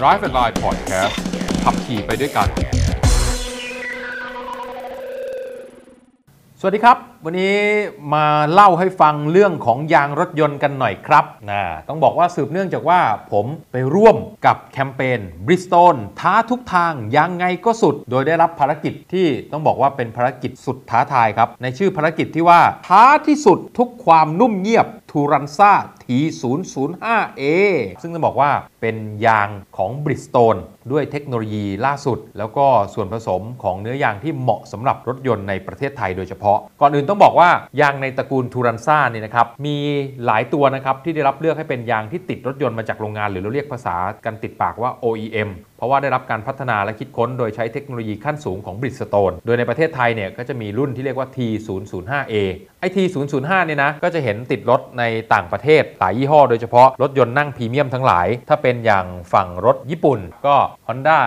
Drive and Line Podcast ขับขี่ไปด้วยกัน สวัสดีครับ วันนี้มาเล่าให้ฟังเรื่องของยางรถยนต์กันหน่อยครับนะต้องบอกว่าสืบเนื่องจากว่าผมไปร่วมกับแคมเปญ Bridgestone ท้าทุกทางยังไงก็สุด โดยได้รับภารกิจที่ต้องบอกว่าเป็นภารกิจสุดท้าทายครับ ในชื่อภารกิจที่ว่าท้าที่สุดทุกความนุ่มเงียบทูรันซ่า T005A ซึ่งต้องบอกว่าเป็นยางของ Bridgestone ด้วยเทคโนโลยีล่าสุด แล้วก็ส่วนผสมของเนื้อยางที่เหมาะสำหรับรถยนต์ในประเทศไทยโดยเฉพาะก่อนอื่นต้องบอกว่ายางในตระกูลทูรันซ่าเนี่ยนะครับมีหลายตัวนะครับที่ได้รับเลือกให้เป็นยางที่ติดรถยนต์มาจากโรงงาน หรือเราเรียกภาษากันติดปากว่า OEM เพราะว่าได้รับการพัฒนาและคิดค้นโดยใช้เทคโนโลยีขั้นสูงของ Bridgestone โดยในประเทศไทยเนี่ยก็จะมีรุ่นที่เรียกว่า T005A ไอ T005 เนี่ยนะก็จะเห็นติดรถในต่างประเทศหลายยี่ห้อโดยเฉพาะรถยนต์นั่งพรีเมียมทั้งหลาย ถ้าเป็นอย่างฝั่งรถญี่ปุ่นก็ Honda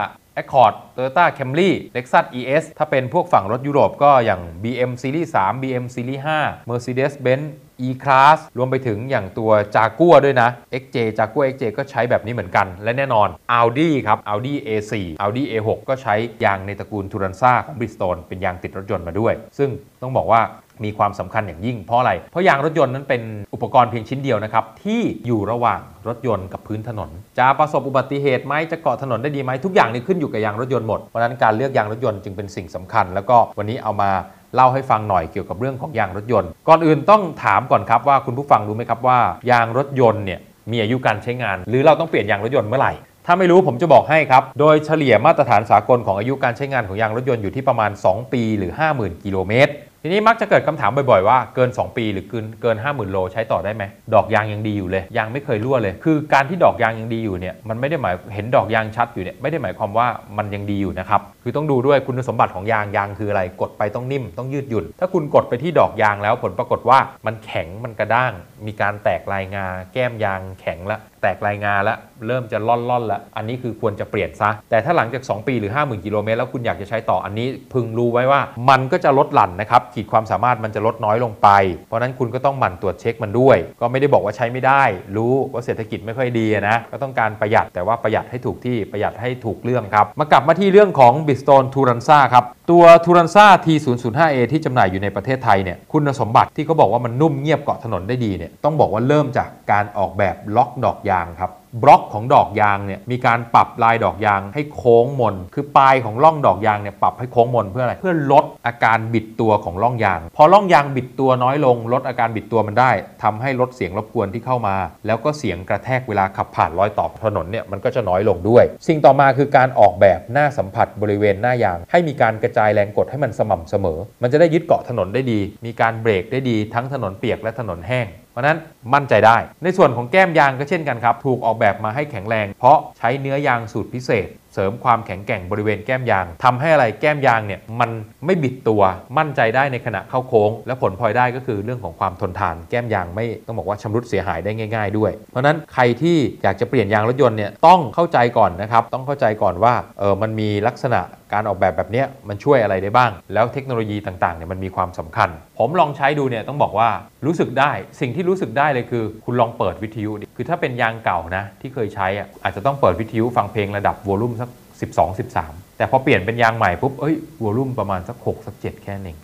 Accord Toyota Camry Lexus ES ถ้าเป็นพวกฝั่งรถยุโรปก็อย่าง BM Series 3 BM Series 5 Mercedes-Benz E-Class รวมไปถึงอย่างตัว Jaguar ด้วยนะ XJ Jaguar XJ ก็ใช้แบบนี้เหมือนกัน และแน่นอน Audi ครับ Audi A4 Audi A6 ก็ใช้ยางในตระกูล Turanza ของ Bridgestone เป็นยางติดรถยนต์มาด้วย ซึ่งต้องบอกว่ามีความสำคัญอย่างยิ่งเพราะอะไร เพราะยางรถยนต์นั้นเป็นอุปกรณ์เพียงชิ้นเดียวนะครับ ที่อยู่ระหว่างรถยนต์กับพื้นถนน จะประสบอุบัติเหตุไหมจะเกาะถนนได้ดีไหมทุกอย่างนี่ขึ้นอยู่กับยางรถยนต์หมดเพราะฉะนั้นการเลือกยางรถยนต์จึงเป็นสิ่งสำคัญ แล้วก็วันนี้เอามา เล่าให้ฟังหน่อยเกี่ยวกับเรื่องของยางรถยนต์ ก่อนอื่นต้องถามก่อนครับว่าคุณผู้ฟังรู้ไหมครับว่ายางรถยนต์เนี่ยมีอายุการใช้งาน หรือเราต้องเปลี่ยนยางรถยนต์เมื่อไหร่ถ้าไม่รู้ผมจะบอกให้ครับ โดยเฉลี่ยมาตรฐานสากลของอายุการใช้งานของยางรถยนต์อยู่ที่ประมาณ 2 ปีหรือ 50,000 กิโลเมตรทีนี้มักจะเกิดคำถามบ่อยๆว่าเกิน 2 ปีหรือเกินเกิน 50,000 โลใช้ต่อได้ไหม ดอกยางยังดีอยู่เลย ยางไม่เคยรั่วเลย คือการที่ดอกยางยังดีอยู่เนี่ยมันไม่ได้หมายเห็นดอกยางชัดอยู่เนี่ยไม่ได้หมายความว่ามันยังดีอยู่นะครับ คือต้องดูด้วยคุณสมบัติของยางยางคืออะไร กดไปต้องนิ่มต้องยืดหยุ่น ถ้าคุณกดไปที่ดอกยางแล้วผลปรากฏว่ามันแข็งมันกระด้าง มีการแตกลายงา แก้มยางแข็งละแตกลายงาแล้วเริ่มจะล่อนล่อนละอันนี้คือควรจะเปลี่ยนซะ แต่ถ้าหลังจาก 2 ปีหรือ 50,000กิโลเมตรแล้วคุณอยากจะใช้ต่ออันนี้พึงรู้ไว้ว่ามันก็จะลดหลั่นนะครับขีดความสามารถมันจะลดน้อยลงไป เพราะนั้นคุณก็ต้องหมั่นตรวจเช็คมันด้วย ก็ไม่ได้บอกว่าใช้ไม่ได้ รู้ว่าเศรษฐกิจไม่ค่อยดีนะก็ต้องการประหยัดแต่ว่าประหยัดให้ถูกที่ประหยัดให้ถูกเรื่องครับมากลับมาที่เรื่องของ Bridgestone Turanza ครับ ตัว t u r a n z a T005A ที่จำหน่ายอยู่ในประเทศไทยเนี่ยคุณสมบัติที่เขาบอกว่ามันนุ่มเงียบเกาะถนนได้ดีเนี่ยต้องบอกว่าเริ่มจากการออกแบบบล็อกดอกยางครับบล็อกของดอกยางเนี่ยมีการปรับลายดอกยางให้โค้งมน คือปลายของร่องดอกยางเนี่ยปรับให้โค้งมนเพื่ออะไร เพื่อลดอาการบิดตัวของร่องยาง พอร่องยางบิดตัวน้อยลง ลดอาการบิดตัวมันได้ทำให้ลดเสียงรบกวนที่เข้ามา แล้วก็เสียงกระแทกเวลาขับผ่านรอยต่อถนนเนี่ยมันก็จะน้อยลงด้วย สิ่งต่อมาคือการออกแบบหน้าสัมผัสบริเวณหน้ายาง ให้มีการกระจายแรงกดให้มันสม่ำเสมอ มันจะได้ยึดเกาะถนนได้ดี มีการเบรกได้ดีทั้งถนนเปียกและถนนแห้ง เพราะนั้นมั่นใจได้ ในส่วนของแก้มยางก็เช่นกันครับ ถูกออกแบบมาให้แข็งแรง เพราะใช้เนื้อยางสูตรพิเศษเสริมความแข็งแกร่งบริเวณแก้มยางทำให้อะไรแก้มยางเนี่ยมันไม่บิดตัวมั่นใจได้ในขณะเข้าโค้ง และผลพลอยได้ก็คือเรื่องของความทนทาน แก้มยางไม่ต้องบอกว่าชำรุดเสียหายได้ง่าย ๆ ด้วย เพราะนั้นใครที่อยากจะเปลี่ยนยางรถยนต์เนี่ยต้องเข้าใจก่อนนะครับต้องเข้าใจก่อนว่าเออมันมีลักษณะการออกแบบแบบนี้มันช่วยอะไรได้บ้าง แล้วเทคโนโลยีต่างๆเนี่ยมันมีความสำคัญ ผมลองใช้ดูเนี่ยต้องบอกว่ารู้สึกได้สิ่งที่รู้สึกได้เลยคือ คุณลองเปิดวิทยุดิ คือถ้าเป็นยางเก่านะที่เคยใช้อะอาจจะต้องเปิดวิทยุฟังเพลงระดับวอลลุ่มสัก 12 13 แต่พอเปลี่ยนเป็นยางใหม่ปุ๊บเอ้ยวอลลุ่มประมาณสัก6สัก7แค่นึง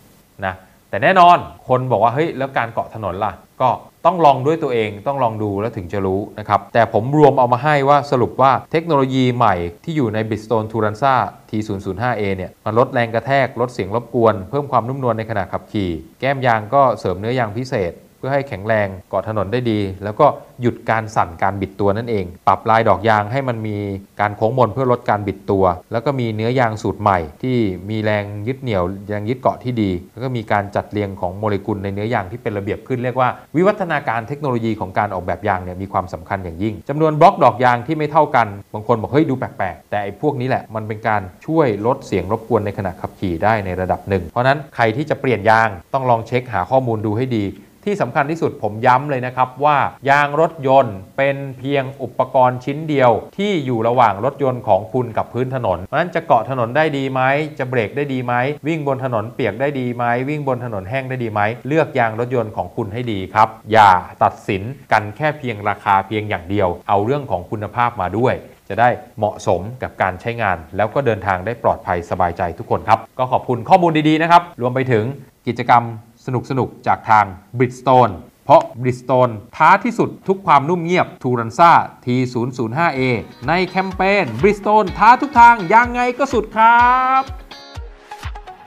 นะแต่แน่นอนคนบอกว่าเฮ้ยแล้วการเกาะถนนล่ะ ก็ต้องลองด้วยตัวเองต้องลองดูแล้วถึงจะรู้นะครับ แต่ผมรวมเอามาให้ว่าสรุปว่าเทคโนโลยีใหม่ที่อยู่ใน Bridgestone Turanza T005A เนี่ยมันลดแรงกระแทก ลดเสียงรบกวน เพิ่มความนุ่มนวลในขณะขับขี่ แก้มยางก็เสริมเนื้อยางพิเศษ เพื่อให้แข็งแรงเกาะถนนได้ดี แล้วก็หยุดการสั่นการบิดตัวนั่นเอง ปรับลายดอกยางให้มันมีการโค้งมนเพื่อลดการบิดตัว แล้วก็มีเนื้อยางสูตรใหม่ ที่มีแรงยึดเหนี่ยวแรงยึดเกาะที่ดี แล้วก็มีการจัดเรียงของโมเลกุลในเนื้อยางที่เป็นระเบียบขึ้นเรียกว่าวิวัฒนาการเทคโนโลยีของการออกแบบยางเนี่ยมีความสำคัญอย่างยิ่งจำนวนบล็อกดอกยางที่ไม่เท่ากันบางคนบอกเฮ้ยดูแปลกๆแต่ไอ้พวกนี้แหละมันเป็นการช่วยลดเสียงรบกวนในขณะขับขี่ได้ในระดับหนึ่งเพราะนั้นใครที่จะเปลี่ยนยางต้องลองเช็คหาข้อมูลดูให้ดี ที่สำคัญที่สุดผมย้ำเลยนะครับว่ายางรถยนต์เป็นเพียงอุปกรณ์ชิ้นเดียว ที่อยู่ระหว่างรถยนต์ของคุณกับพื้นถนนเพราะฉะนั้นจะเกาะถนนได้ดีไหมจะเบรกได้ดีไหมวิ่งบนถนนเปียกได้ดีไหมวิ่งบนถนนแห้งได้ดีไหมเลือกยางรถยนต์ของคุณให้ดีครับ อย่าตัดสินกันแค่เพียงราคาเพียงอย่างเดียว เอาเรื่องของคุณภาพมาด้วยจะได้เหมาะสมกับการใช้งาน แล้วก็เดินทางได้ปลอดภัยสบายใจทุกคนครับ ก็ขอบคุณข้อมูลดีๆนะครับ รวมไปถึงกิจกรรม สนุกๆจากทาง Bridgestone เพราะ Bridgestone ท้าที่สุดทุกความนุ่มเงียบ t u r a n z a T005A ในแคมเปญ Bridgestone ท้าทุกทางยังไงก็สุดครับ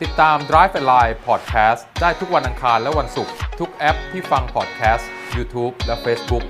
ติดตาม Drive and Line Podcast ได้ทุกวันอังคารและวันศุกร์ทุกแอปที่ฟัง podcast YouTube และ Facebook